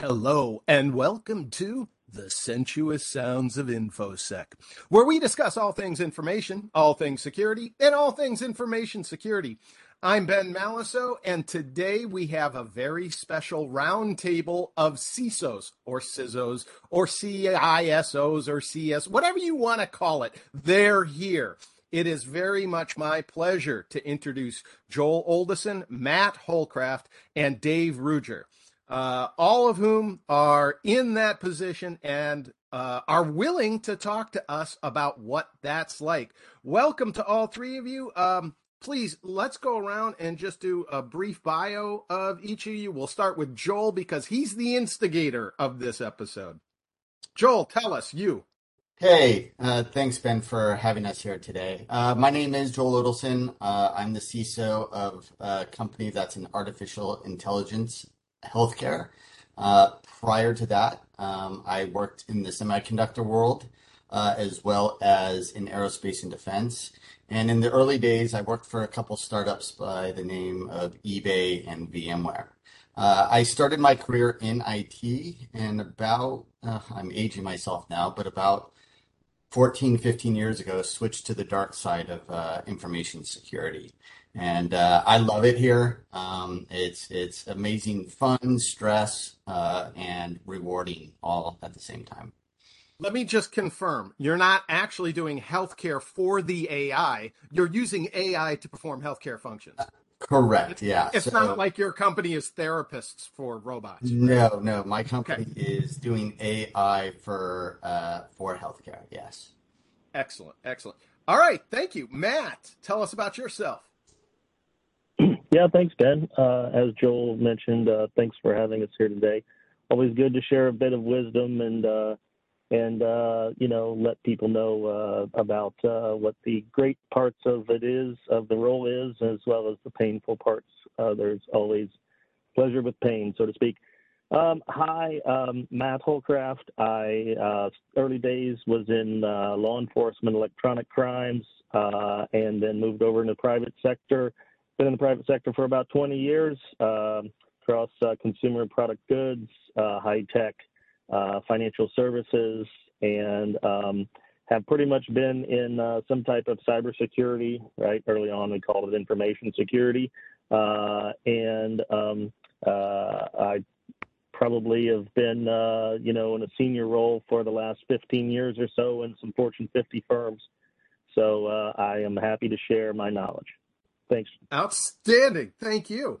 Hello, and welcome to the Sensuous Sounds of InfoSec, where we discuss all things information, all things security, and all things information security. I'm Ben Malisow, and today we have a very special roundtable of CISOs or CISOs or CISOs or CS, whatever you want to call it. They're here. It is very much my pleasure to introduce Joel Oldeson, Matt Holcraft, and Dave Ruger uh, all of whom are in that position and uh, are willing to talk to us about what that's like. Welcome to all three of you. Um, please, let's go around and just do a brief bio of each of you. We'll start with Joel because he's the instigator of this episode. Joel, tell us, you. Hey, uh, thanks, Ben, for having us here today. Uh, my name is Joel Odelson. Uh, I'm the CISO of a company that's an artificial intelligence healthcare. Uh, prior to that, um, I worked in the semiconductor world uh, as well as in aerospace and defense. And in the early days, I worked for a couple startups by the name of eBay and VMware. Uh, I started my career in IT and about, uh, I'm aging myself now, but about 14, 15 years ago, switched to the dark side of uh, information security and uh, I love it here. Um, it's it's amazing fun, stress, uh, and rewarding all at the same time. Let me just confirm: you're not actually doing healthcare for the AI. You're using AI to perform healthcare functions. Correct. Yeah. It's so, not like your company is therapists for robots. Right? No, no. My company okay. is doing AI for uh, for healthcare. Yes. Excellent. Excellent. All right. Thank you, Matt. Tell us about yourself. Yeah, thanks, Ben. Uh, as Joel mentioned, uh, thanks for having us here today. Always good to share a bit of wisdom and uh, and uh, you know let people know uh, about uh, what the great parts of it is, of the role is, as well as the painful parts. there's always pleasure with pain, so to speak. Um, hi, um, Matt Holcraft. I early days was in law enforcement, electronic crimes, and then moved over into the private sector been in the private sector for about 20 years um, across uh, consumer product goods, uh, high tech, uh, financial services, and um, have pretty much been in uh, some type of cybersecurity. Right, early on we called it information security, uh, and um, uh, I probably have been, you know, in a senior role for the last 15 years or so in some Fortune 50 firms. So I am happy to share my knowledge. Thanks. Outstanding. Thank you.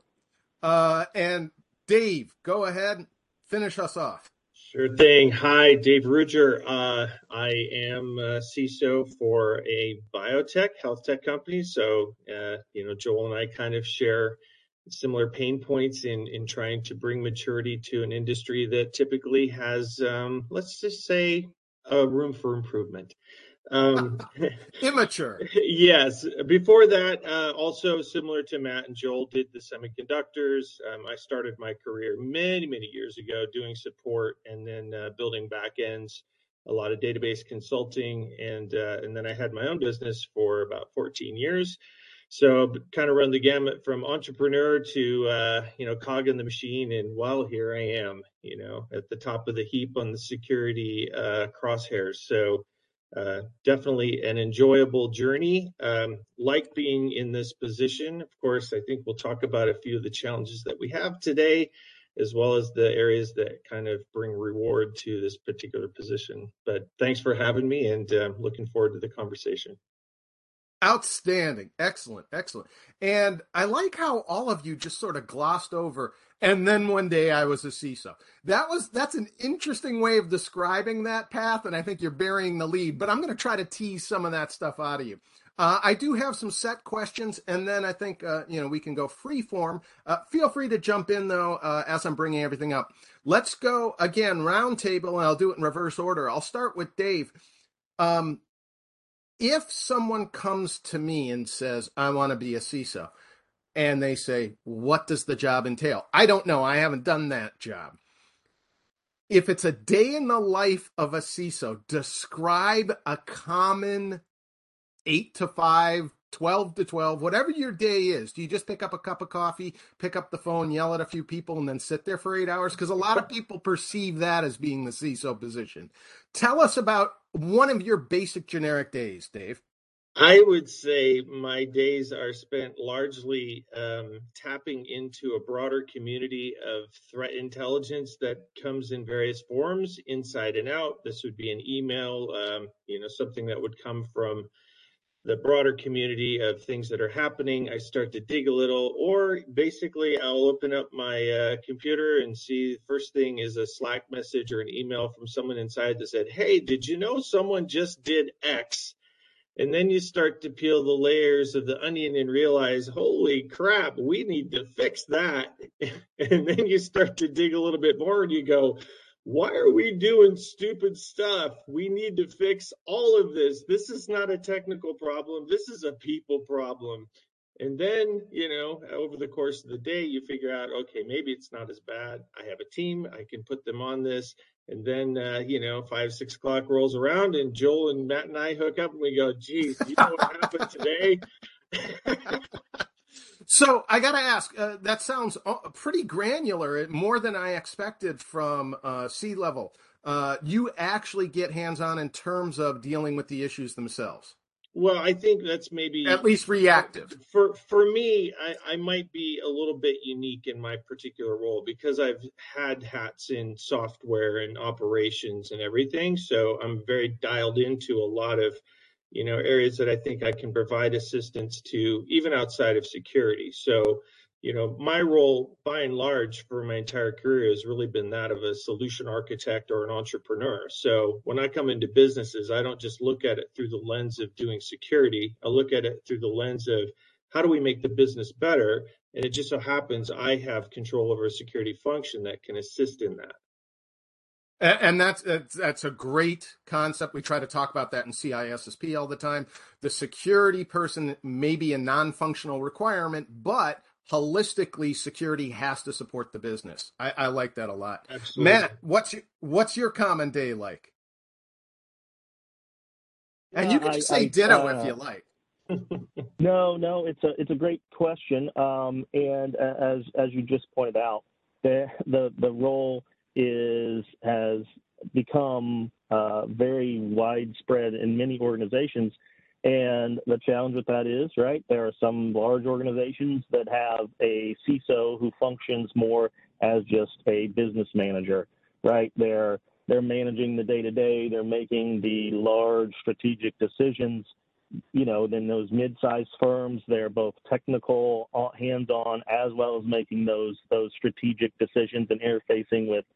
Uh, and Dave, go ahead, finish us off. Sure thing. Hi, Dave Ruger. Uh, I am a CISO for a biotech, health tech company. So, uh, you know, Joel and I kind of share similar pain points in, in trying to bring maturity to an industry that typically has, um, let's just say, a room for improvement. Um, Immature. Yes. Before that, uh, also similar to Matt and Joel, did the semiconductors. Um, I started my career many, many years ago doing support and then uh, building backends, a lot of database consulting, and uh, and then I had my own business for about 14 years. So kind of run the gamut from entrepreneur to uh, you know cog in the machine, and well, here I am, you know, at the top of the heap on the security uh, crosshairs. So uh, definitely an enjoyable journey. Um, like being in this position. Of course, I think we'll talk about a few of the challenges that we have today, as well as the areas that kind of bring reward to this particular position. But thanks for having me and uh, looking forward to the conversation. Outstanding. Excellent. Excellent. And I like how all of you just sort of glossed over. And then one day I was a CISO. That was, that's an interesting way of describing that path. And I think you're burying the lead, but I'm going to try to tease some of that stuff out of you. Uh, I do have some set questions, and then I think uh, you know we can go free form. Uh, feel free to jump in though uh, as I'm bringing everything up. Let's go again round table, and I'll do it in reverse order. I'll start with Dave. Um, if someone comes to me and says, I want to be a CISO, and they say, What does the job entail? I don't know. I haven't done that job. If it's a day in the life of a CISO, describe a common eight to five 12 to 12, whatever your day is, do you just pick up a cup of coffee, pick up the phone, yell at a few people, and then sit there for eight hours? Because a lot of people perceive that as being the CISO position. Tell us about one of your basic generic days, Dave. I would say my days are spent largely um, tapping into a broader community of threat intelligence that comes in various forms, inside and out. This would be an email, um, you know, something that would come from the broader community of things that are happening. I start to dig a little, or basically, I'll open up my uh, computer and see first thing is a Slack message or an email from someone inside that said, Hey, did you know someone just did X? And then you start to peel the layers of the onion and realize, holy crap, we need to fix that. and then you start to dig a little bit more and you go, why are we doing stupid stuff? We need to fix all of this. This is not a technical problem. This is a people problem. And then, you know, over the course of the day, you figure out, okay, maybe it's not as bad. I have a team. I can put them on this. And then, uh, you know, five, six o'clock rolls around and Joel and Matt and I hook up and we go, geez, you know what happened today? so I got to ask, uh, that sounds uh, pretty granular, more than I expected from uh, C-level. Uh, you actually get hands on in terms of dealing with the issues themselves. Well, I think that's maybe at least reactive. For for me, I, I might be a little bit unique in my particular role because I've had hats in software and operations and everything. So I'm very dialed into a lot of, you know, areas that I think I can provide assistance to, even outside of security. So you know, my role by and large for my entire career has really been that of a solution architect or an entrepreneur. So when I come into businesses, I don't just look at it through the lens of doing security. I look at it through the lens of how do we make the business better? And it just so happens I have control over a security function that can assist in that. And that's that's a great concept. We try to talk about that in CISSP all the time. The security person may be a non-functional requirement, but holistically security has to support the business. I, I like that a lot. Absolutely. Matt, what's your, what's your common day like? And you can just say I, ditto uh, if you like. no, no, it's a it's a great question. Um, and as as you just pointed out, the the the role is has become uh, very widespread in many organizations. And the challenge with that is, right, there are some large organizations that have a CISO who functions more as just a business manager, right? They're they're managing the day to day, they're making the large strategic decisions. You know, then those mid-sized firms, they're both technical, uh, hands-on, as well as making those those strategic decisions and interfacing with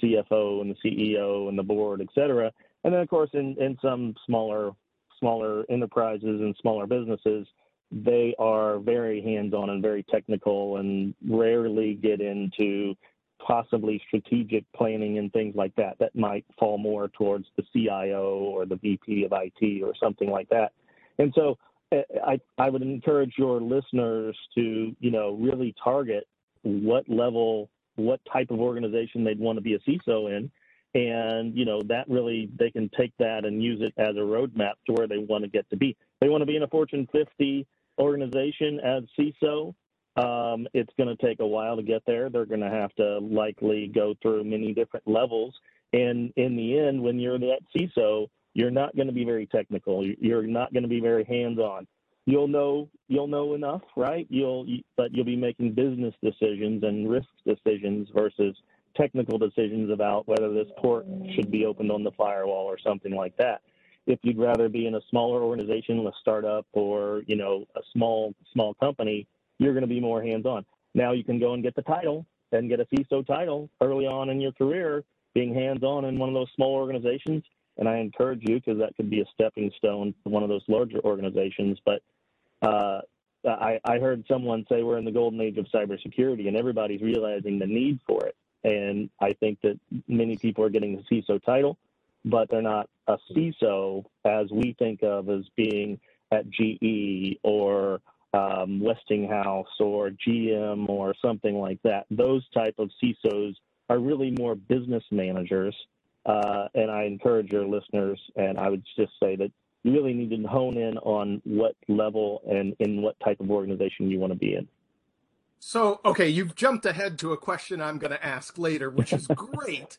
the CFO and the CEO and the board, et cetera. And then, of course, in, in some smaller smaller enterprises and smaller businesses, they are very hands-on and very technical and rarely get into possibly strategic planning and things like that that might fall more towards the CIO or the VP of IT or something like that. And so eh, I, I would encourage your listeners to, you know, really target what level, what type of organization they'd want to be a CISO in and you know that really they can take that and use it as a roadmap to where they want to get to be. They want to be in a Fortune 50 organization as CISO. Um, it's going to take a while to get there. They're going to have to likely go through many different levels, and in the end, when you're that CISO, you're not going to be very technical. You're not going to be very hands-on. You'll know you'll know enough, right? You'll but you'll be making business decisions and risk decisions versus technical decisions about whether this port should be opened on the firewall or something like that. If you'd rather be in a smaller organization, a startup, or you know a small small company, you're going to be more hands-on. Now you can go and get the title and get a CISO title early on in your career, being hands-on in one of those small organizations. And I encourage you because that could be a stepping stone to one of those larger organizations. But uh, I, I heard someone say we're in the golden age of cybersecurity, and everybody's realizing the need for it. And I think that many people are getting the CISO title, but they're not a CISO as we think of as being at GE or um, Westinghouse or GM or something like that. Those type of CISOs are really more business managers. Uh, and I encourage your listeners, and I would just say that you really need to hone in on what level and in what type of organization you want to be in. So, okay, you've jumped ahead to a question I'm going to ask later, which is great.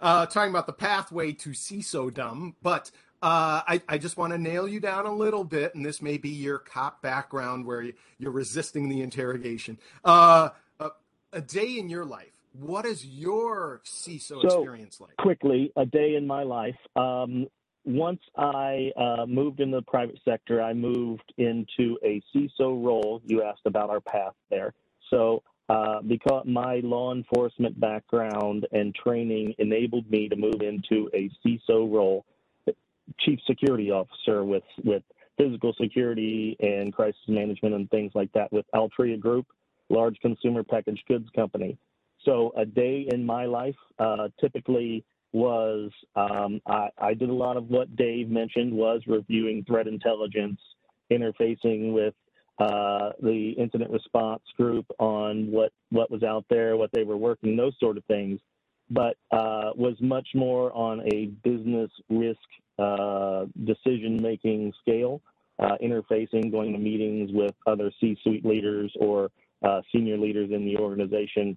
uh, talking about the pathway to CISO dumb, But uh, I, I, just want to nail you down a little bit, and this may be your cop background where you're resisting the interrogation. Uh, a, a, day in your life. What is your CISO so, experience like? Quickly, a day in my life. Um, once I uh, moved into the private sector, I moved into a CISO role. You asked about our path there. So, uh, because my law enforcement background and training enabled me to move into a CISO role, chief security officer with, with physical security and crisis management and things like that with Altria Group, large consumer packaged goods company. So, a day in my life uh, typically was um, I, I did a lot of what Dave mentioned was reviewing threat intelligence, interfacing with uh, the incident response group on what what was out there, what they were working, those sort of things. But uh, was much more on a business risk uh, decision making scale, uh, interfacing, going to meetings with other C-suite leaders or uh, senior leaders in the organization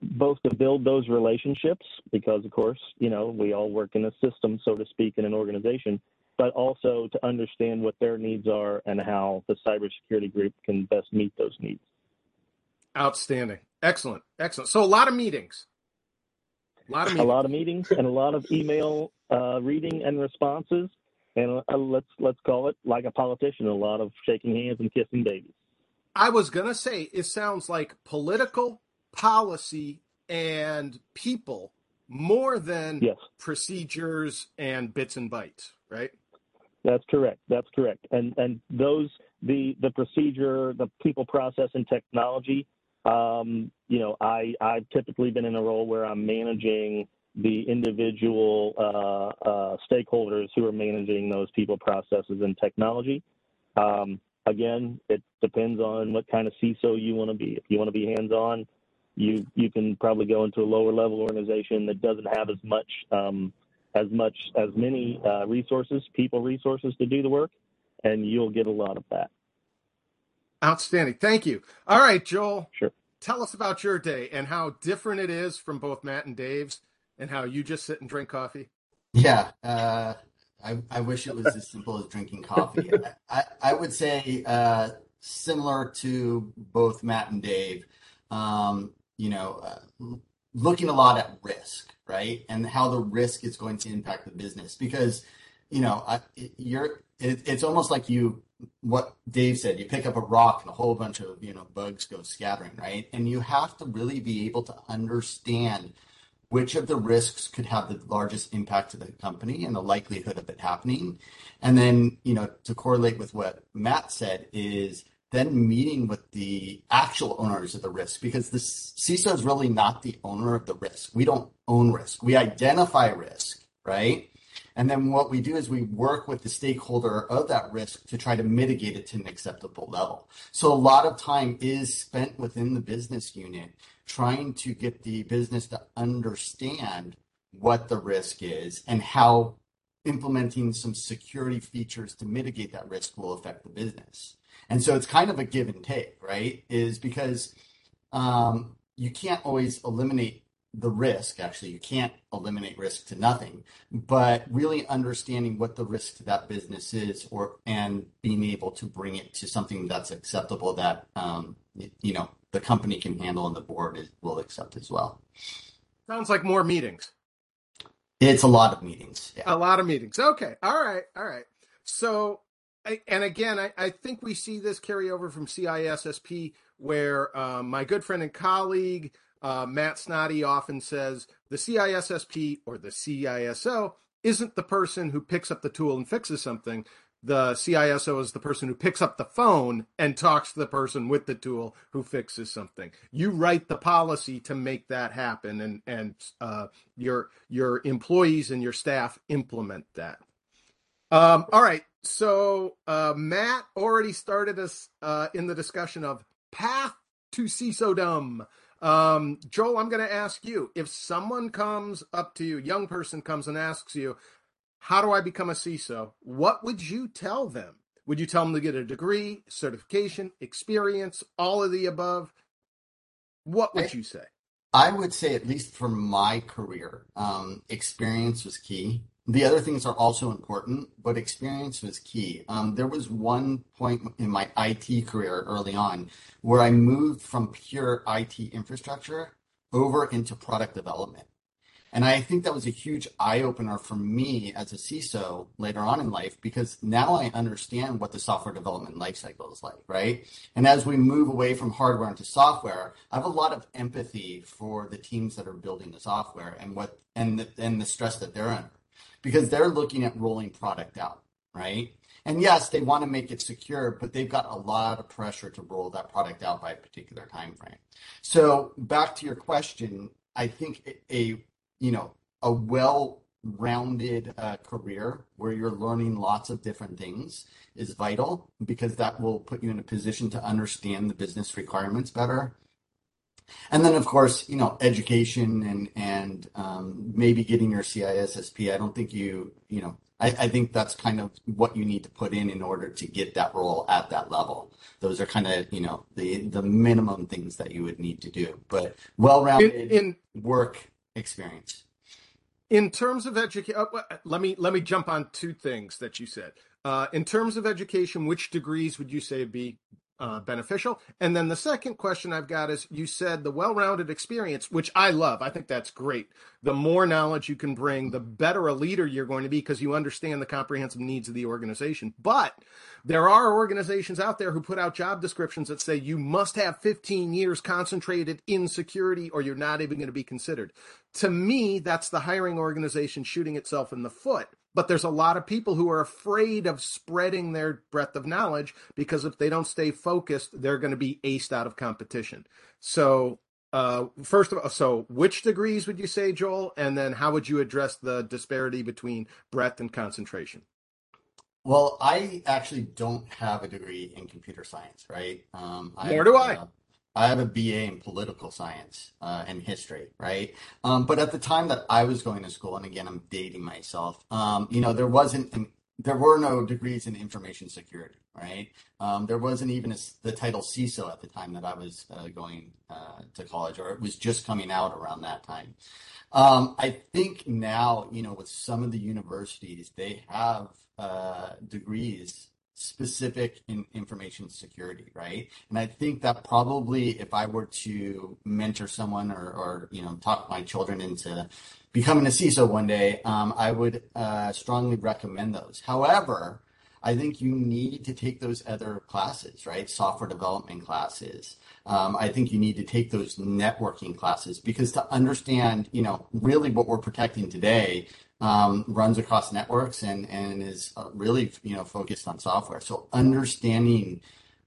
both to build those relationships because of course you know we all work in a system so to speak in an organization but also to understand what their needs are and how the cybersecurity group can best meet those needs. Outstanding. Excellent. Excellent. So a lot of meetings. A lot of meetings, a lot of meetings. and a lot of email uh, reading and responses and uh, let's let's call it like a politician a lot of shaking hands and kissing babies. I was going to say it sounds like political policy and people more than yes. procedures and bits and bytes, right? That's correct. That's correct. And and those the the procedure, the people, process, and technology. Um, you know, I I've typically been in a role where I'm managing the individual uh, uh, stakeholders who are managing those people, processes, and technology. Um, again, it depends on what kind of CISO you want to be. If you want to be hands-on, you you can probably go into a lower level organization that doesn't have as much um, as much as many uh, resources, people resources to do the work, and you'll get a lot of that. Outstanding. Thank you. All right, Joel. Sure. Tell us about your day and how different it is from both Matt and Dave's, and how you just sit and drink coffee. Yeah, uh, I, I wish it was as simple as drinking coffee. I, I would say uh, similar to both Matt and Dave. Um, you know, uh, looking a lot at risk, right? And how the risk is going to impact the business because, you know, I, you're, it, it's almost like you, what Dave said, you pick up a rock and a whole bunch of, you know, bugs go scattering, right? And you have to really be able to understand which of the risks could have the largest impact to the company and the likelihood of it happening. And then, you know, to correlate with what Matt said is then meeting with the actual owners of the risk because the CISO is really not the owner of the risk. We don't own risk. We identify risk, right? And then what we do is we work with the stakeholder of that risk to try to mitigate it to an acceptable level. So a lot of time is spent within the business unit trying to get the business to understand what the risk is and how implementing some security features to mitigate that risk will affect the business. And so it's kind of a give and take, right? Is because um, you can't always eliminate the risk. Actually, you can't eliminate risk to nothing, but really understanding what the risk to that business is, or and being able to bring it to something that's acceptable that um, you know the company can handle and the board is, will accept as well. Sounds like more meetings. It's a lot of meetings. Yeah. A lot of meetings. Okay. All right. All right. So and again, I, I, think we see this carry over from CISSP, where uh, my good friend and colleague uh, Matt Snoddy often says the CISSP or the CISO isn't the person who picks up the tool and fixes something. The CISO is the person who picks up the phone and talks to the person with the tool who fixes something. You write the policy to make that happen, and and uh, your your employees and your staff implement that. Um, all right. So uh, Matt already started us uh, in the discussion of path to CISOdom. Um, Joel, I'm going to ask you if someone comes up to you, young person comes and asks you, how do I become a CISO? What would you tell them? Would you tell them to get a degree, certification, experience, all of the above? What would I, you say? I would say, at least for my career, um, experience was key. The other things are also important, but experience was key. Um, there was one point in my IT career early on where I moved from pure IT infrastructure over into product development. And I think that was a huge eye opener for me as a CISO later on in life because now I understand what the software development lifecycle is like, right? And as we move away from hardware into software, I have a lot of empathy for the teams that are building the software and what and the, and the stress that they're under because they're looking at rolling product out, right? And yes, they want to make it secure, but they've got a lot of pressure to roll that product out by a particular time frame. So back to your question, I think a you know, a well-rounded uh, career where you're learning lots of different things is vital because that will put you in a position to understand the business requirements better. And then, of course, you know, education and and um, maybe getting your CISSP. I don't think you, you know, I, I, think that's kind of what you need to put in in order to get that role at that level. Those are kind of, you know, the the minimum things that you would need to do. But well-rounded in, in, work experience. In terms of education, uh, let me let me jump on two things that you said. Uh, in terms of education, which degrees would you say be uh, beneficial? And then the second question I've got is you said the well rounded experience, which I love. I think that's great. The more knowledge you can bring, the better a leader you're going to be because you understand the comprehensive needs of the organization. But there are organizations out there who put out job descriptions that say you must have 15 years concentrated in security or you're not even going to be considered. To me, that's the hiring organization shooting itself in the foot but there's a lot of people who are afraid of spreading their breadth of knowledge because if they don't stay focused, they're going to be aced out of competition. So, uh, first of all, so which degrees would you say, Joel? And then how would you address the disparity between breadth and concentration? Well, I actually don't have a degree in computer science, right? Um, Nor do I. Uh, I have a BA in political science uh, and history, right? Um, but at the time that I was going to school, and again, I'm dating myself, um, you know, there wasn't, an, there were no degrees in information security, right? Um, there wasn't even a, the title CISO at the time that I was uh, going uh, to college, or it was just coming out around that time. Um, I think now, you know, with some of the universities, they have uh, degrees specific in information security, right? And I think that probably if I were to mentor someone or, or you know, talk my children into becoming a CISO one day, um, I would uh, strongly recommend those. However, I think you need to take those other classes, right? Software development classes. Um, I think you need to take those networking classes because to understand, you know, really what we're protecting today um, runs across networks and and is uh, really you know focused on software. So understanding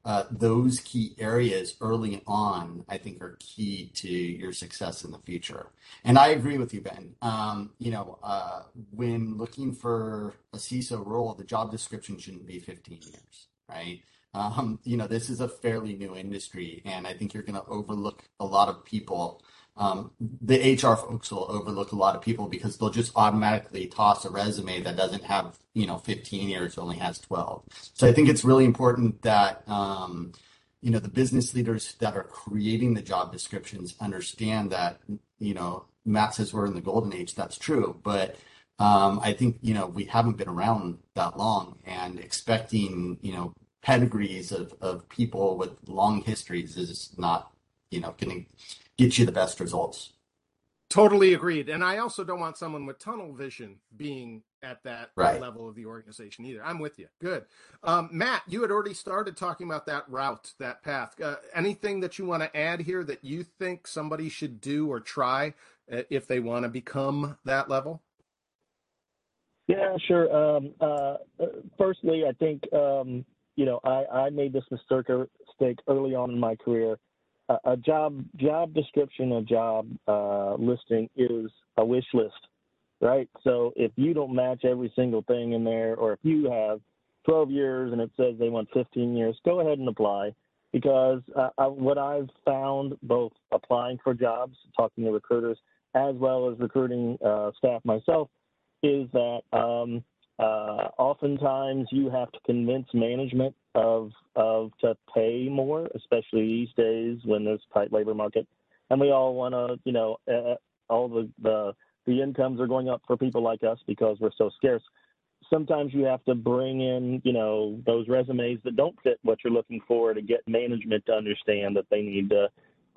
uh, those key areas early on, I think, are key to your success in the future. And I agree with you, Ben. Um, you know, uh, when looking for a CISO role, the job description shouldn't be 15 years, right? Um, you know, this is a fairly new industry, and I think you're going to overlook a lot of people um, the HR folks will overlook a lot of people because they'll just automatically toss a resume that doesn't have, you know, 15 years, only has 12. So I think it's really important that, um, you know, the business leaders that are creating the job descriptions understand that, you know, Matt says we're in the golden age. That's true. But um, I think, you know, we haven't been around that long and expecting, you know, pedigrees of, of people with long histories is not, you know, to get you the best results. Totally agreed. And I also don't want someone with tunnel vision being at that right. level of the organization either. I'm with you. Good. Um, Matt, you had already started talking about that route, that path. Uh, anything that you want to add here that you think somebody should do or try uh, if they want to become that level? Yeah, sure. Um, uh, firstly, I think, um, you know, I, I made this mistake early on in my career a job job description, a job uh, listing is a wish list, right? So if you don't match every single thing in there, or if you have 12 years and it says they want 15 years, go ahead and apply. Because uh, I, what I've found, both applying for jobs, talking to recruiters, as well as recruiting uh, staff myself, is that um, uh, oftentimes you have to convince management of of to pay more, especially these days when there's tight labor market, and we all want to, you know, uh, all the, the the incomes are going up for people like us because we're so scarce. Sometimes you have to bring in, you know, those resumes that don't fit what you're looking for to get management to understand that they need to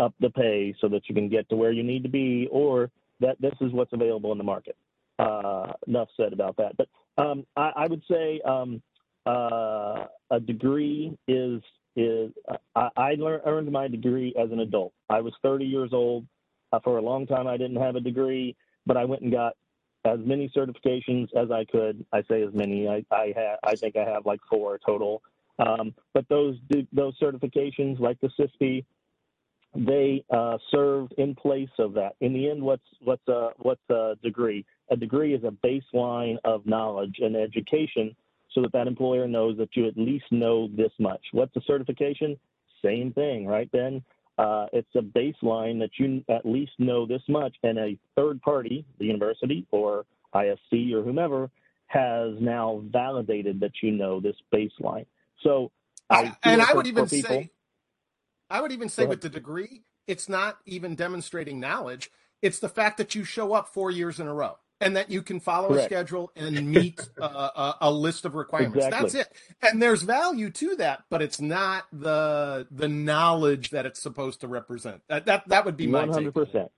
up the pay so that you can get to where you need to be, or that this is what's available in the market. Uh, enough said about that. But um, I, I, would say um, uh, a degree is is I, I learned, earned my degree as an adult. I was 30 years old. Uh, for a long time, I didn't have a degree, but I went and got as many certifications as I could. I say as many. I I, ha- I think I have like four total. Um, but those those certifications, like the CISSP, they uh, served in place of that. In the end, what's what's a what's a degree? A degree is a baseline of knowledge and education, so that that employer knows that you at least know this much. What's a certification? Same thing, right? Then uh, it's a baseline that you at least know this much, and a third party, the university or ISC or whomever, has now validated that you know this baseline. So, I and I would even people, say I would even say with the degree, it's not even demonstrating knowledge. It's the fact that you show up four years in a row and that you can follow Correct. a schedule and meet uh, a, a, list of requirements. Exactly. That's it. And there's value to that, but it's not the the knowledge that it's supposed to represent. That that, that would be my 100%.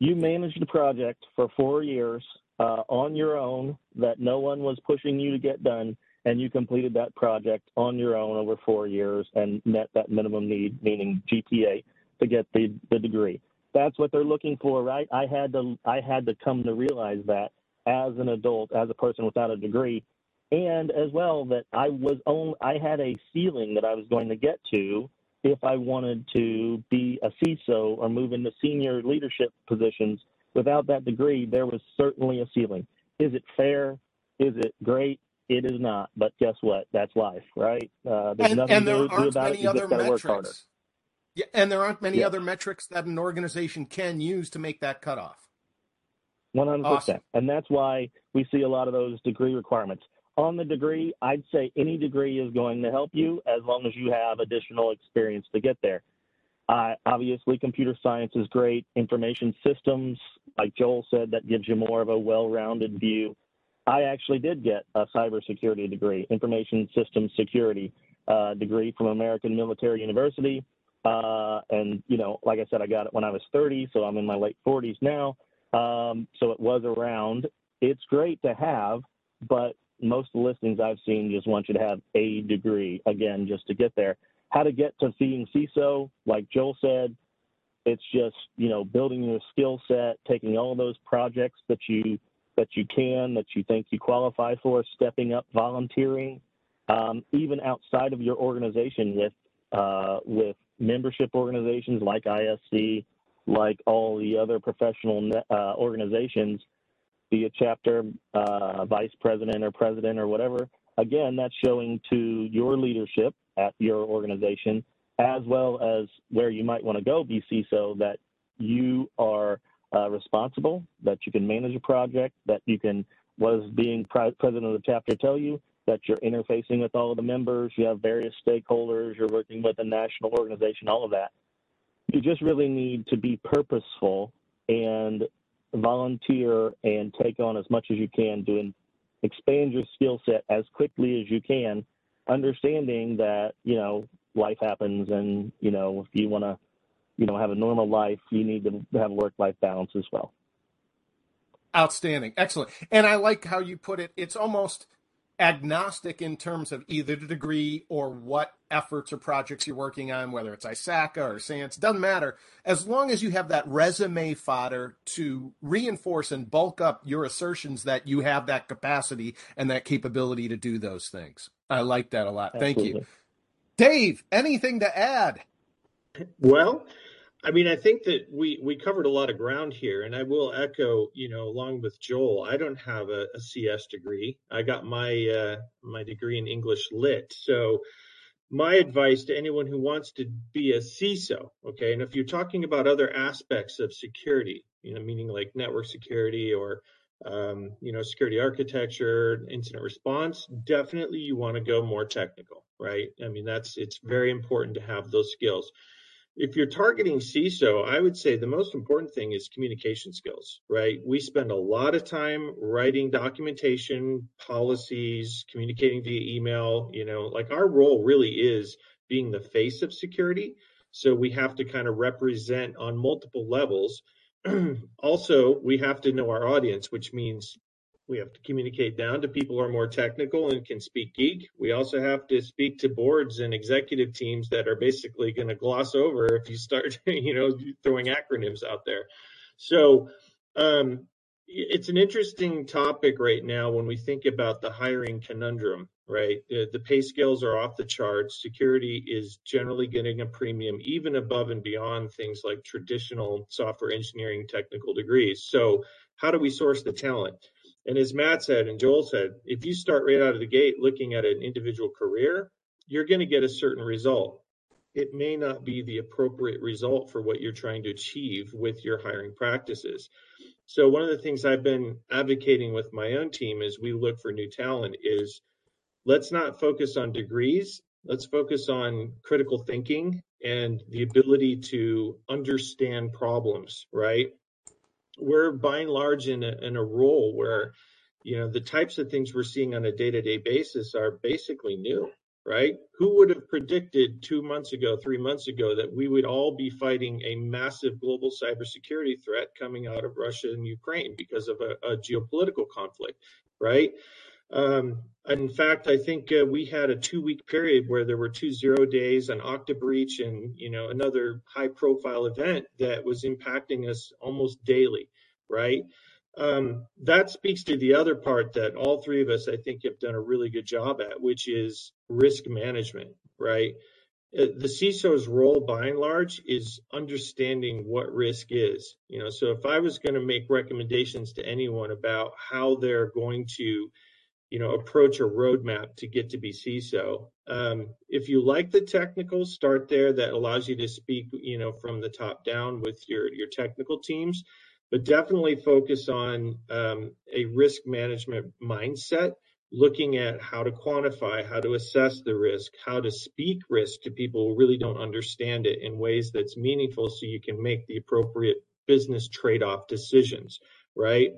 You managed the project for four years uh, on your own that no one was pushing you to get done and you completed that project on your own over four years and met that minimum need, meaning GPA, to get the, the degree. That's what they're looking for, right? I had to I had to come to realize that as an adult, as a person without a degree, and as well that I was only I had a ceiling that I was going to get to if I wanted to be a CISO or move into senior leadership positions. Without that degree, there was certainly a ceiling. Is it fair? Is it great? It is not, but guess what? That's life, right? Uh, there's and, nothing and there to do about it. You just got to work harder. Yeah, and there aren't many yeah. other metrics that an organization can use to make that cutoff. One hundred percent, and that's why we see a lot of those degree requirements. On the degree, I'd say any degree is going to help you as long as you have additional experience to get there. Uh, obviously, computer science is great. Information systems, like Joel said, that gives you more of a well-rounded view I actually did get a cybersecurity degree, information systems security uh, degree from American Military University. Uh, and, you know, like I said, I got it when I was 30, so I'm in my late 40s now. Um, so it was around. It's great to have, but most of the listings I've seen just want you to have a degree, again, just to get there. How to get to being CISO, like Joel said, it's just, you know, building your skill set, taking all those projects that you that you can, that you think you qualify for, stepping up, volunteering, um, even outside of your organization with uh, with membership organizations like ISC, like all the other professional uh, organizations, be a chapter uh, vice president or president or whatever. Again, that's showing to your leadership at your organization, as well as where you might want to go, BC, so that you are uh, responsible, that you can manage a project, that you can, what does being president of the chapter tell you? That you're interfacing with all of the members, you have various stakeholders, you're working with a national organization, all of that. You just really need to be purposeful and volunteer and take on as much as you can to expand your skill set as quickly as you can, understanding that, you know, life happens and, you know, if you want to you know have a normal life, you need to have work life balance as well. Outstanding, excellent, and I like how you put it. It's almost agnostic in terms of either the degree or what efforts or projects you're working on, whether it's ISACA or SANS, doesn't matter. As long as you have that resume fodder to reinforce and bulk up your assertions that you have that capacity and that capability to do those things. I like that a lot. Absolutely. Thank you. Dave, anything to add? Well, I mean, I think that we we covered a lot of ground here, and I will echo, you know, along with Joel. I don't have a, a CS degree. I got my uh, my degree in English Lit. So, my advice to anyone who wants to be a CISO, okay, and if you're talking about other aspects of security, you know, meaning like network security or um, you know, security architecture, incident response, definitely you want to go more technical, right? I mean, that's it's very important to have those skills. If you're targeting CISO, I would say the most important thing is communication skills, right? We spend a lot of time writing documentation, policies, communicating via email. You know, like our role really is being the face of security. So we have to kind of represent on multiple levels also, we have to know our audience, which means we have to communicate down to people who are more technical and can speak geek. We also have to speak to boards and executive teams that are basically going to gloss over if you start, you know, throwing acronyms out there. So, um, it's an interesting topic right now when we think about the hiring conundrum, right? The, pay scales are off the charts. Security is generally getting a premium, even above and beyond things like traditional software engineering technical degrees. So, how do we source the talent? And as Matt said and Joel said, if you start right out of the gate looking at an individual career, you're going to get a certain result. It may not be the appropriate result for what you're trying to achieve with your hiring practices. So one of the things I've been advocating with my own team as we look for new talent is let's not focus on degrees. Let's focus on critical thinking and the ability to understand problems, right? We're by and large in a, in a role where, you know, the types of things we're seeing on a day to day basis are basically new right? Who would have predicted two months ago, three months ago, that we would all be fighting a massive global cybersecurity threat coming out of Russia and Ukraine because of a, a geopolitical conflict, right? Um, in fact, I think uh, we had a two-week period where there were two zero days, an Okta breach, and you know another high-profile event that was impacting us almost daily, right? Um, that speaks to the other part that all three of us, I think, have done a really good job at, which is risk management, right? Uh, the CISO's role, by and large, is understanding what risk is. You know, so if I was going to make recommendations to anyone about how they're going to, you know, approach a roadmap to get to be CISO, um, if you like the technical, start there. That allows you to speak, you know, from the top down with your your technical teams. But definitely focus on um, a risk management mindset, looking at how to quantify, how to assess the risk, how to speak risk to people who really don't understand it in ways that's meaningful so you can make the appropriate business trade off decisions, right?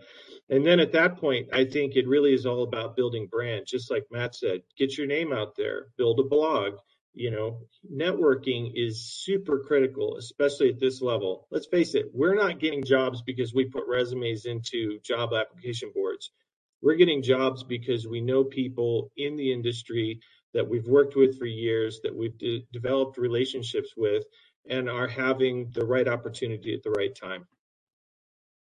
And then at that point, I think it really is all about building brand. Just like Matt said, get your name out there, build a blog, you know, networking is super critical, especially at this level. Let's face it, we're not getting jobs because we put resumes into job application boards. We're getting jobs because we know people in the industry that we've worked with for years, that we've de- developed relationships with, and are having the right opportunity at the right time.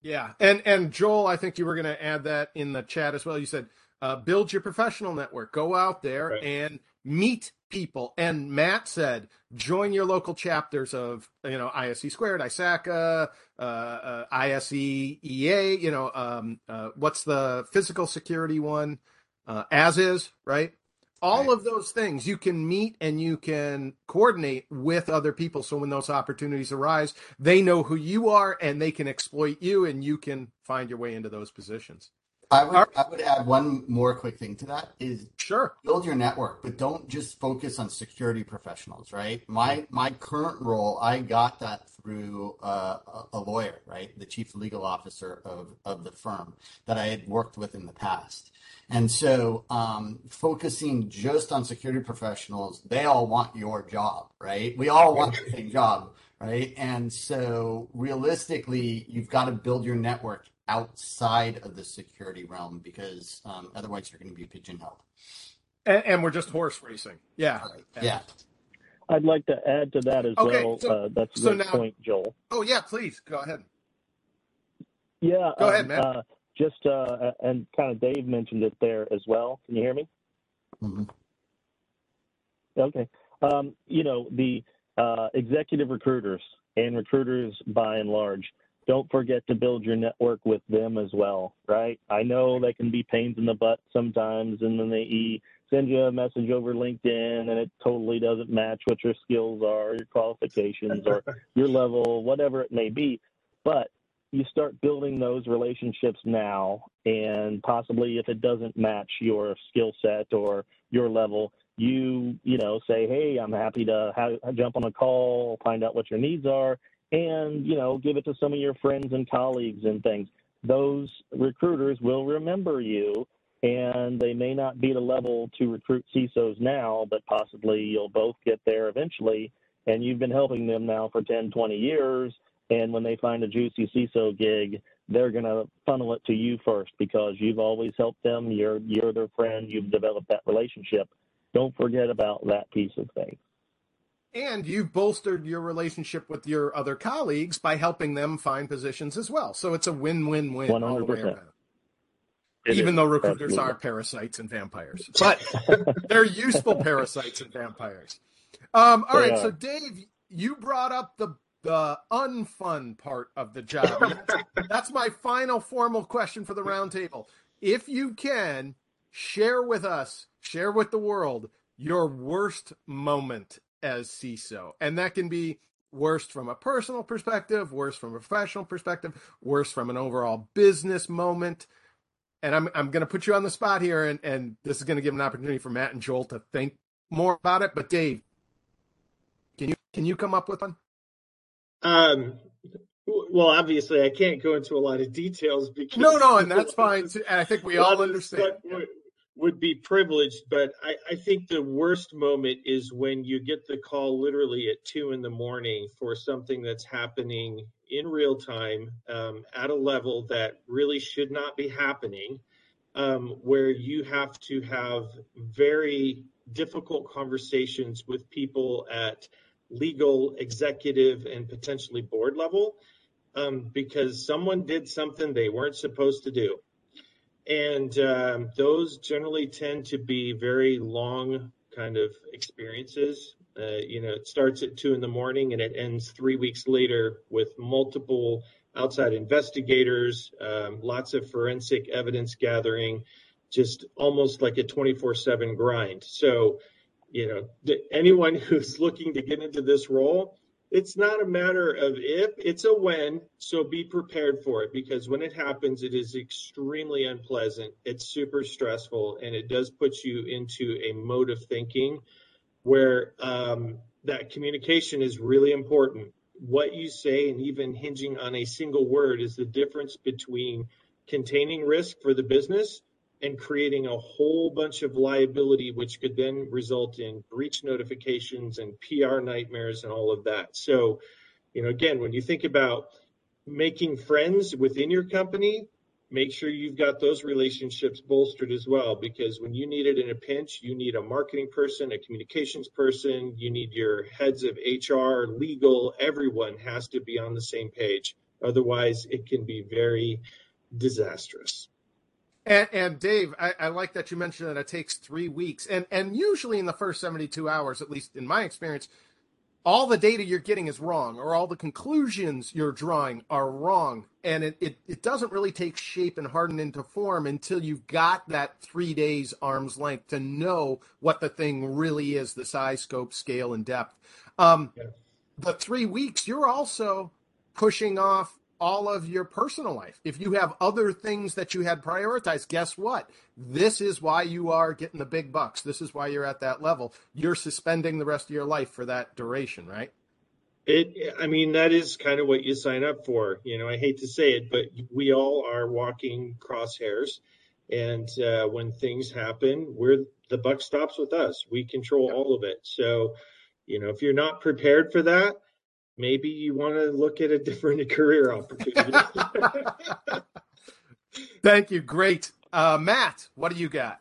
Yeah, and and Joel, I think you were going to add that in the chat as well. You said uh, build your professional network, go out there right. and meet people. And Matt said, join your local chapters of, you know, ISC squared, ISACA, uh, uh, ISEEA, you know, um, uh, what's the physical security one? Uh, ASIS, right? All right. of those things you can meet and you can coordinate with other people. So when those opportunities arise, they know who you are and they can exploit you and you can find your way into those positions. I would I would add one more quick thing to that is sure build your network, but don't just focus on security professionals, right? My my current role, I got that through uh, a lawyer, right, the chief legal officer of of the firm that I had worked with in the past, and so um, focusing just on security professionals, they all want your job, right? We all want the same job, right? And so realistically, you've got to build your network outside of the security realm because um, otherwise you're going to be pigeonholed. And, and, we're just horse racing. Yeah. Right. Yeah. I'd like to add to that as okay, well. So, uh, that's a so good now, point, Joel. Oh, yeah, please go ahead. Yeah. Go um, ahead, man. Uh, just, uh, and kind of Dave mentioned it there as well. Can you hear me? Mm-hmm. Okay. Um, you know, the uh, executive recruiters and recruiters by and large don't forget to build your network with them as well, right? I know they can be pains in the butt sometimes, and then they send you a message over LinkedIn, and it totally doesn't match what your skills are, your qualifications, or your level, whatever it may be. But you start building those relationships now, and possibly if it doesn't match your skill set or your level, you you know say, hey, I'm happy to have, jump on a call, find out what your needs are, and you know give it to some of your friends and colleagues and things. Those recruiters will remember you and they may not be the level to recruit CISOs now, but possibly you'll both get there eventually. And you've been helping them now for 10, 20 years. And when they find a juicy CISO gig, they're going to funnel it to you first because you've always helped them. You're, you're their friend. You've developed that relationship. Don't forget about that piece of things. And you've bolstered your relationship with your other colleagues by helping them find positions as well. So it's a win-win-win 100%. all the way around. It Even is. though recruiters Absolutely. are parasites and vampires, but they're useful parasites and vampires. Um, all right, so Dave, you brought up the the unfun part of the job. That's, that's my final formal question for the roundtable. If you can share with us, share with the world your worst moment as CISO, and that can be worst from a personal perspective, worst from a professional perspective, worst from an overall business moment and I'm I'm going to put you on the spot here, and and this is going to give an opportunity for Matt and Joel to think more about it. But Dave, can you can you come up with one? Um. Well, obviously, I can't go into a lot of details because no, no, and that's fine. Too, And I think we all understand. Would be privileged, but I, I think the worst moment is when you get the call literally at two in the morning for something that's happening in real time um, at a level that really should not be happening, um, where you have to have very difficult conversations with people at legal, executive, and potentially board level um, because someone did something they weren't supposed to do. And um, those generally tend to be very long kind of experiences uh, you know, it starts at two in the morning and it ends three weeks later with multiple outside investigators, um, lots of forensic evidence gathering, just almost like a 24 7 grind. So, you know, anyone who's looking to get into this role, it's not a matter of if, it's a when. So be prepared for it because when it happens, it is extremely unpleasant. It's super stressful and it does put you into a mode of thinking where um, that communication is really important. What you say, and even hinging on a single word, is the difference between containing risk for the business and creating a whole bunch of liability, which could then result in breach notifications and PR nightmares and all of that. So, you know, again, when you think about making friends within your company, make sure you've got those relationships bolstered as well because when you need it in a pinch you need a marketing person a communications person you need your heads of hr legal everyone has to be on the same page otherwise it can be very disastrous and, and Dave, I, I, like that you mentioned that it takes three weeks, and and usually in the first seventy-two hours, at least in my experience, all the data you're getting is wrong or all the conclusions you're drawing are wrong. And it, it, it doesn't really take shape and harden into form until you've got that three days arm's length to know what the thing really is the size scope scale and depth. Um, yeah. the three weeks you're also pushing off all of your personal life. If you have other things that you had prioritized, guess what? This is why you are getting the big bucks. This is why you're at that level. You're suspending the rest of your life for that duration, right? It, I mean, that is kind of what you sign up for. You know, I hate to say it, but we all are walking crosshairs. And uh, when things happen, we're the buck stops with us. We control all of it. So, you know, if you're not prepared for that, maybe you want to look at a different career opportunity. Thank you. Great. Uh, Matt, what do you got?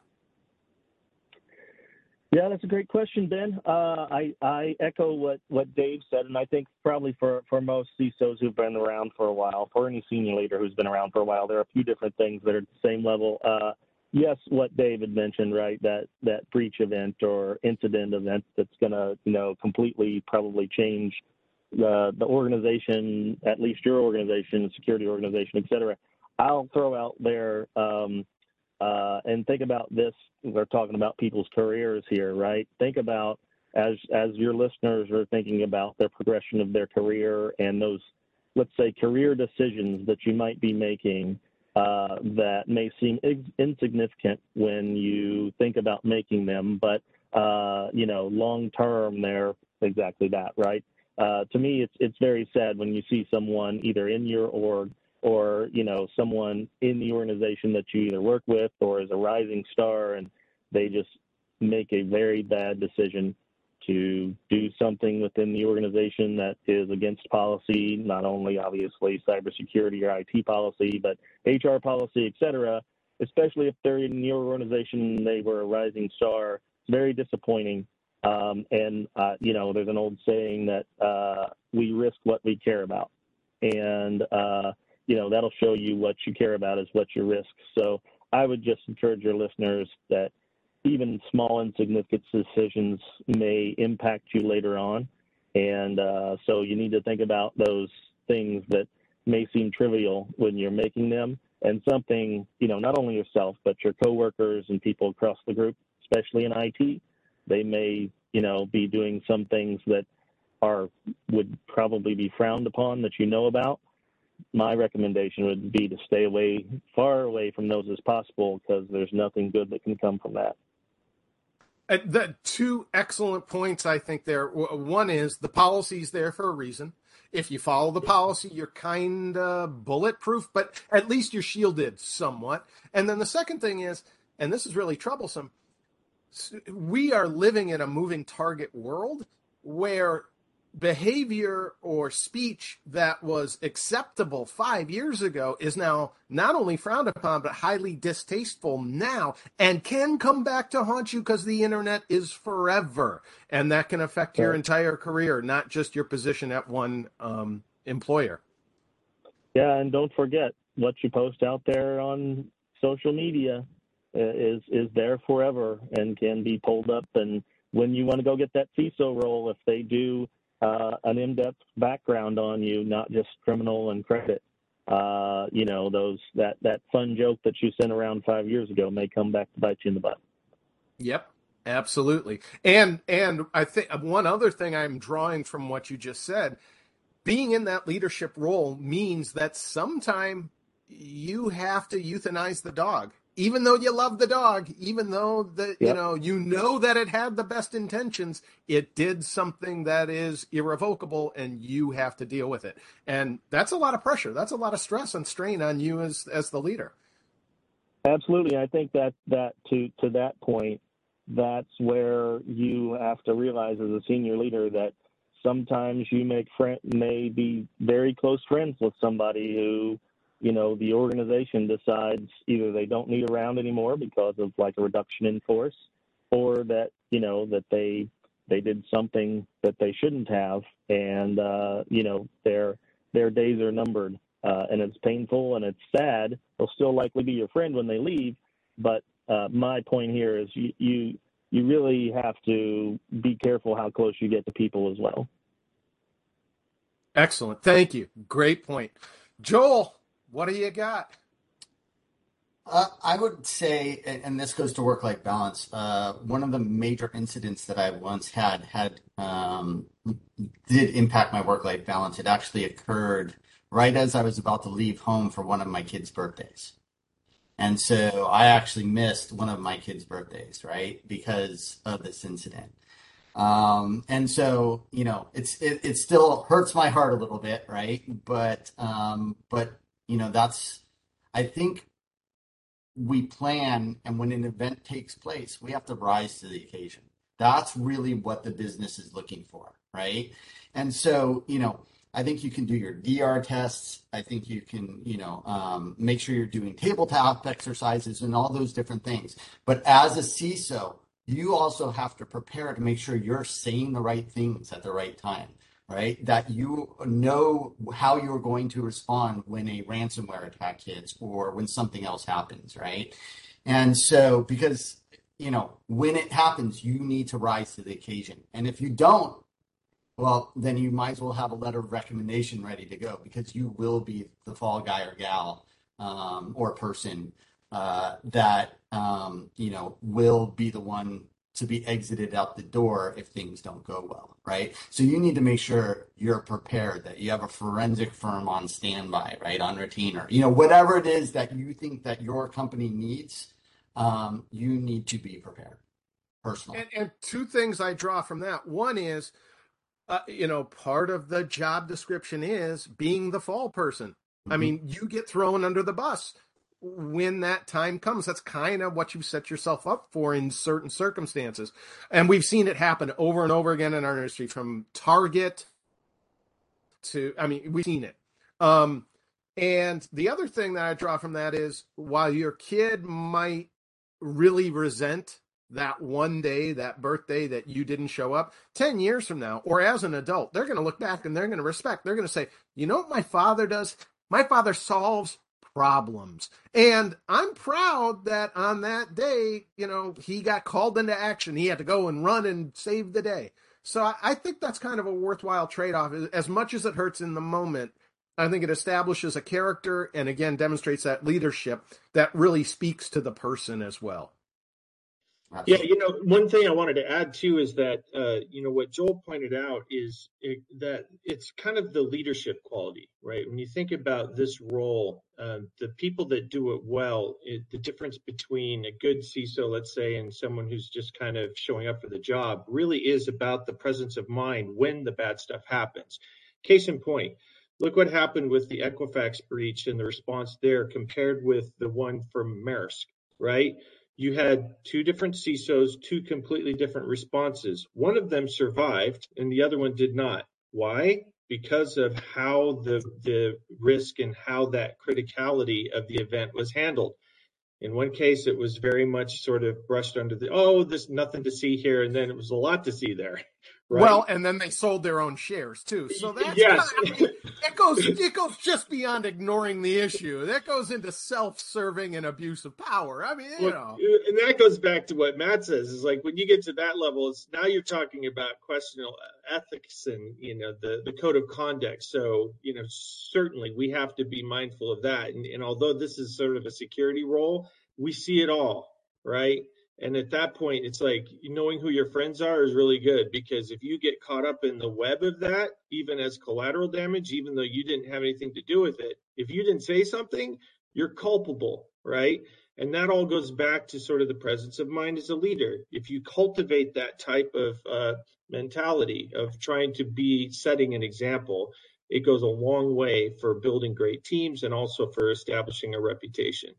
Yeah, that's a great question, Ben. Uh, I, I echo what, what Dave said, and I think probably for, for most CISOs who've been around for a while, for any senior leader who's been around for a while, there are a few different things that are at the same level. Uh, yes, what David mentioned, right? That that breach event or incident event that's going to, you know, completely probably change the the organization, at least your organization, security organization, et cetera, I'll throw out there um, uh, and think about this. We're talking about people's careers here, right? Think about as as your listeners are thinking about their progression of their career and those let's say, career decisions that you might be making uh, that may seem insignificant when you think about making them, but uh, you know, long term, they're exactly that, right? Uh, to me, it's it's very sad when you see someone either in your org or you know someone in the organization that you either work with or is a rising star, and they just make a very bad decision to do something within the organization that is against policy, not only obviously cybersecurity or IT policy, but HR policy, et cetera, especially if they're in your organization and they were a rising star. It's Very disappointing. Um, and, uh, you know, there's an old saying that uh, we risk what we care about. And, uh, you know, that'll show you what you care about is what you risk. So I would just encourage your listeners that even small insignificant decisions may impact you later on. And uh, so you need to think about those things that may seem trivial when you're making them and something, you know, not only yourself, but your coworkers and people across the group, especially in IT, they may, you know, be doing some things that are would probably be frowned upon that you know about. My recommendation would be to stay away, far away from those as possible, because there's nothing good that can come from that. Uh, the two excellent points I think there. One is the policy's there for a reason. If you follow the policy, you're kind of bulletproof, but at least you're shielded somewhat. And then the second thing is, and this is really troublesome, we are living in a moving target world where behavior or speech that was acceptable five years ago is now not only frowned upon but highly distasteful now and can come back to haunt you because the internet is forever. And that can affect your entire career not just your position at one um, employer. Yeah and don't forget what you post out there on social media is is there forever and can be pulled up and when you want to go get that CISO role, if they do uh, an in-depth background on you, not just criminal and credit. Uh, you know, those that that fun joke that you sent around five years ago may come back to bite you in the butt. Yep, absolutely. And and I think one other thing I'm drawing from what you just said, being in that leadership role means that sometime you have to euthanize the dog even though you love the dog, even though yep. you know you know that it had the best intentions, it did something that is irrevocable, and you have to deal with it. And that's a lot of pressure. That's a lot of stress and strain on you as as the leader. Absolutely, I think that that to to that point, that's where you have to realize as a senior leader that sometimes you make friend may be very close friends with somebody who you know, the organization decides either they don't need a round anymore because of like a reduction in force, or that you know that they they did something that they shouldn't have, and uh, you know their their days are numbered, uh, and it's painful and it's sad. They'll still likely be your friend when they leave, but uh, my point here is you, you you really have to be careful how close you get to people as well. Excellent, thank you. Great point, Joel. What do you got? Uh, I would say, and this goes to work-life balance. Uh, one of the major incidents that I once had had um, did impact my work-life balance. It actually occurred right as I was about to leave home for one of my kids' birthdays, and so I actually missed one of my kids' birthdays, right, because of this incident. Um, and so, you know, it's it, it still hurts my heart a little bit, right? But um, but you know, that's, I think we plan, and when an event takes place, we have to rise to the occasion. That's really what the business is looking for, right? And so, you know, I think you can do your DR tests. I think you can, you know, um, make sure you're doing tabletop exercises and all those different things. But as a CISO, you also have to prepare to make sure you're saying the right things at the right time right? That you know how you're going to respond when a ransomware attack hits or when something else happens, right? And so, because, you know, when it happens, you need to rise to the occasion. And if you don't, well, then you might as well have a letter of recommendation ready to go because you will be the fall guy or gal um, or person uh, that, um, you know, will be the one to be exited out the door if things don't go well, right? So you need to make sure you're prepared, that you have a forensic firm on standby, right, on retainer. You know, whatever it is that you think that your company needs, um, you need to be prepared personally. And, and two things I draw from that. One is, uh, you know, part of the job description is being the fall person. Mm-hmm. I mean, you get thrown under the bus when that time comes. That's kind of what you set yourself up for in certain circumstances. And we've seen it happen over and over again in our industry from Target to, I mean, we've seen it. Um, and the other thing that I draw from that is while your kid might really resent that one day, that birthday that you didn't show up, 10 years from now, or as an adult, they're going to look back and they're going to respect. They're going to say, you know what my father does? My father solves problems. And I'm proud that on that day, you know, he got called into action. He had to go and run and save the day. So I think that's kind of a worthwhile trade off. As much as it hurts in the moment, I think it establishes a character and again demonstrates that leadership that really speaks to the person as well. Absolutely. Yeah, you know, one thing I wanted to add too is that uh, you know what Joel pointed out is it, that it's kind of the leadership quality, right? When you think about this role, uh, the people that do it well, it, the difference between a good CISO, let's say, and someone who's just kind of showing up for the job, really is about the presence of mind when the bad stuff happens. Case in point, look what happened with the Equifax breach and the response there compared with the one from Maersk, right? You had two different CISOs, two completely different responses. One of them survived and the other one did not. Why? Because of how the, the risk and how that criticality of the event was handled. In one case, it was very much sort of brushed under the, oh, there's nothing to see here. And then it was a lot to see there. Right? Well, and then they sold their own shares too. So that's yes. Kind of, it goes it goes just beyond ignoring the issue. That goes into self-serving and abuse of power. I mean, you well, know. And that goes back to what Matt says is like when you get to that level, it's now you're talking about questionable uh, ethics and you know the the code of conduct. So you know certainly we have to be mindful of that. And, and although this is sort of a security role, we see it all, right? And at that point, it's like knowing who your friends are is really good because if you get caught up in the web of that, even as collateral damage, even though you didn't have anything to do with it, if you didn't say something, you're culpable, right? And that all goes back to sort of the presence of mind as a leader. If you cultivate that type of uh, mentality of trying to be setting an example, it goes a long way for building great teams and also for establishing a reputation.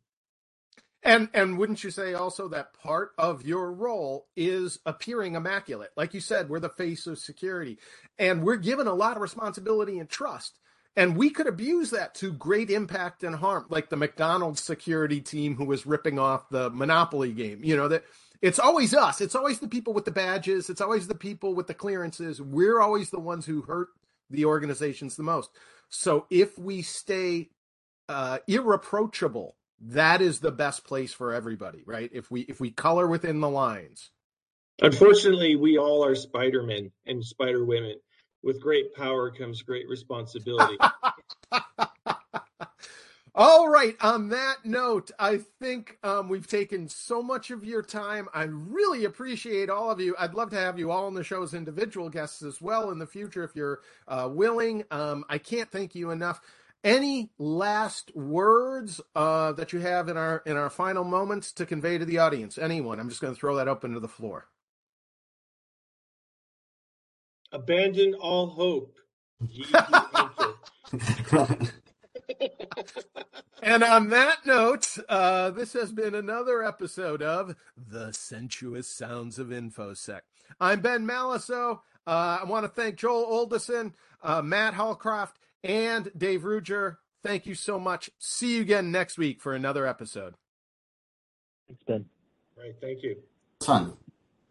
And and wouldn't you say also that part of your role is appearing immaculate? Like you said, we're the face of security, and we're given a lot of responsibility and trust. And we could abuse that to great impact and harm, like the McDonald's security team who was ripping off the Monopoly game. You know that it's always us. It's always the people with the badges. It's always the people with the clearances. We're always the ones who hurt the organizations the most. So if we stay uh, irreproachable that is the best place for everybody, right? If we if we color within the lines. Unfortunately, we all are Spider-Men and Spider-Women. With great power comes great responsibility. All right. On that note, I think um, we've taken so much of your time. I really appreciate all of you. I'd love to have you all on the show as individual guests as well in the future if you're uh, willing. Um, I can't thank you enough. Any last words uh, that you have in our in our final moments to convey to the audience? Anyone? I'm just going to throw that open to the floor. Abandon all hope. and on that note, uh, this has been another episode of The Sensuous Sounds of InfoSec. I'm Ben Malisow. Uh, I want to thank Joel Oldeson, uh, Matt Hallcroft, and Dave Ruger. Thank you so much. See you again next week for another episode. Thanks, Ben. All right. Thank you. Fun.